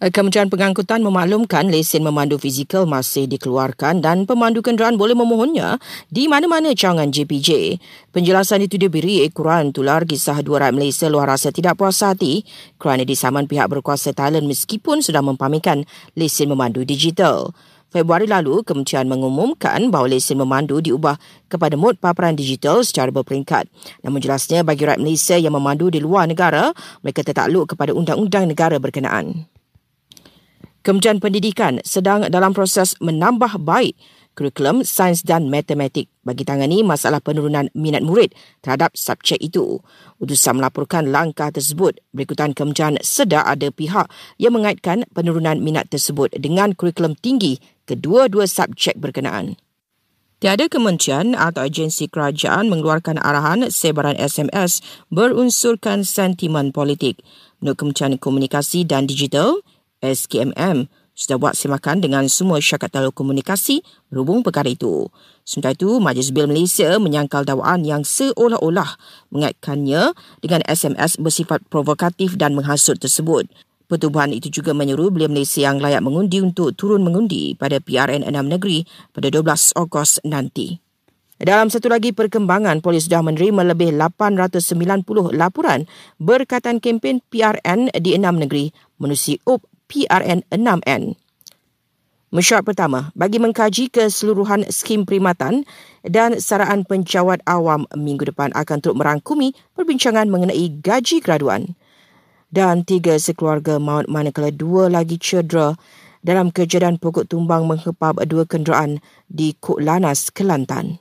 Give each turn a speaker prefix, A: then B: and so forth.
A: Kementerian Pengangkutan memaklumkan lesen memandu fizikal masih dikeluarkan dan pemandu kenderaan boleh memohonnya di mana-mana cawangan JPJ. Penjelasan itu diberi ekuran tular kisah dua rakyat Malaysia luar rasa tidak puas hati kerana disaman pihak berkuasa Thailand meskipun sudah mempamerkan lesen memandu digital. Februari lalu, Kementerian mengumumkan bahawa lesen memandu diubah kepada mod paparan digital secara berperingkat. Namun jelasnya bagi rakyat Malaysia yang memandu di luar negara, mereka tertakluk kepada undang-undang negara berkenaan. Kementerian Pendidikan sedang dalam proses menambah baik kurikulum sains dan matematik bagi tangani masalah penurunan minat murid terhadap subjek itu. Utusan melaporkan langkah tersebut berikutan kementerian sedar ada pihak yang mengaitkan penurunan minat tersebut dengan kurikulum tinggi kedua-dua subjek berkenaan. Tiada kementerian atau agensi kerajaan mengeluarkan arahan sebaran SMS berunsurkan sentimen politik. Menurut Kementerian Komunikasi dan Digital, SKMM sudah buat semakan dengan semua syarikat telekomunikasi berhubung perkara itu. Sementara itu, Majlis Bil Malaysia menyangkal dakwaan yang seolah-olah mengaitkannya dengan SMS bersifat provokatif dan menghasut tersebut. Pertubuhan itu juga menyeru belia Malaysia yang layak mengundi untuk turun mengundi pada PRN 6 negeri pada 12 Ogos nanti. Dalam satu lagi perkembangan, polis sudah menerima lebih 890 laporan berkaitan kempen PRN di enam negeri menusi UP PRN 6N. Mesyuarat pertama, bagi mengkaji keseluruhan skim perkhidmatan dan saraan pencawat awam minggu depan akan turut merangkumi perbincangan mengenai gaji graduan. Dan tiga sekeluarga maut manakala dua lagi cedera dalam kejadian pokok tumbang menghepap dua kenderaan di Kok Lanas, Kelantan.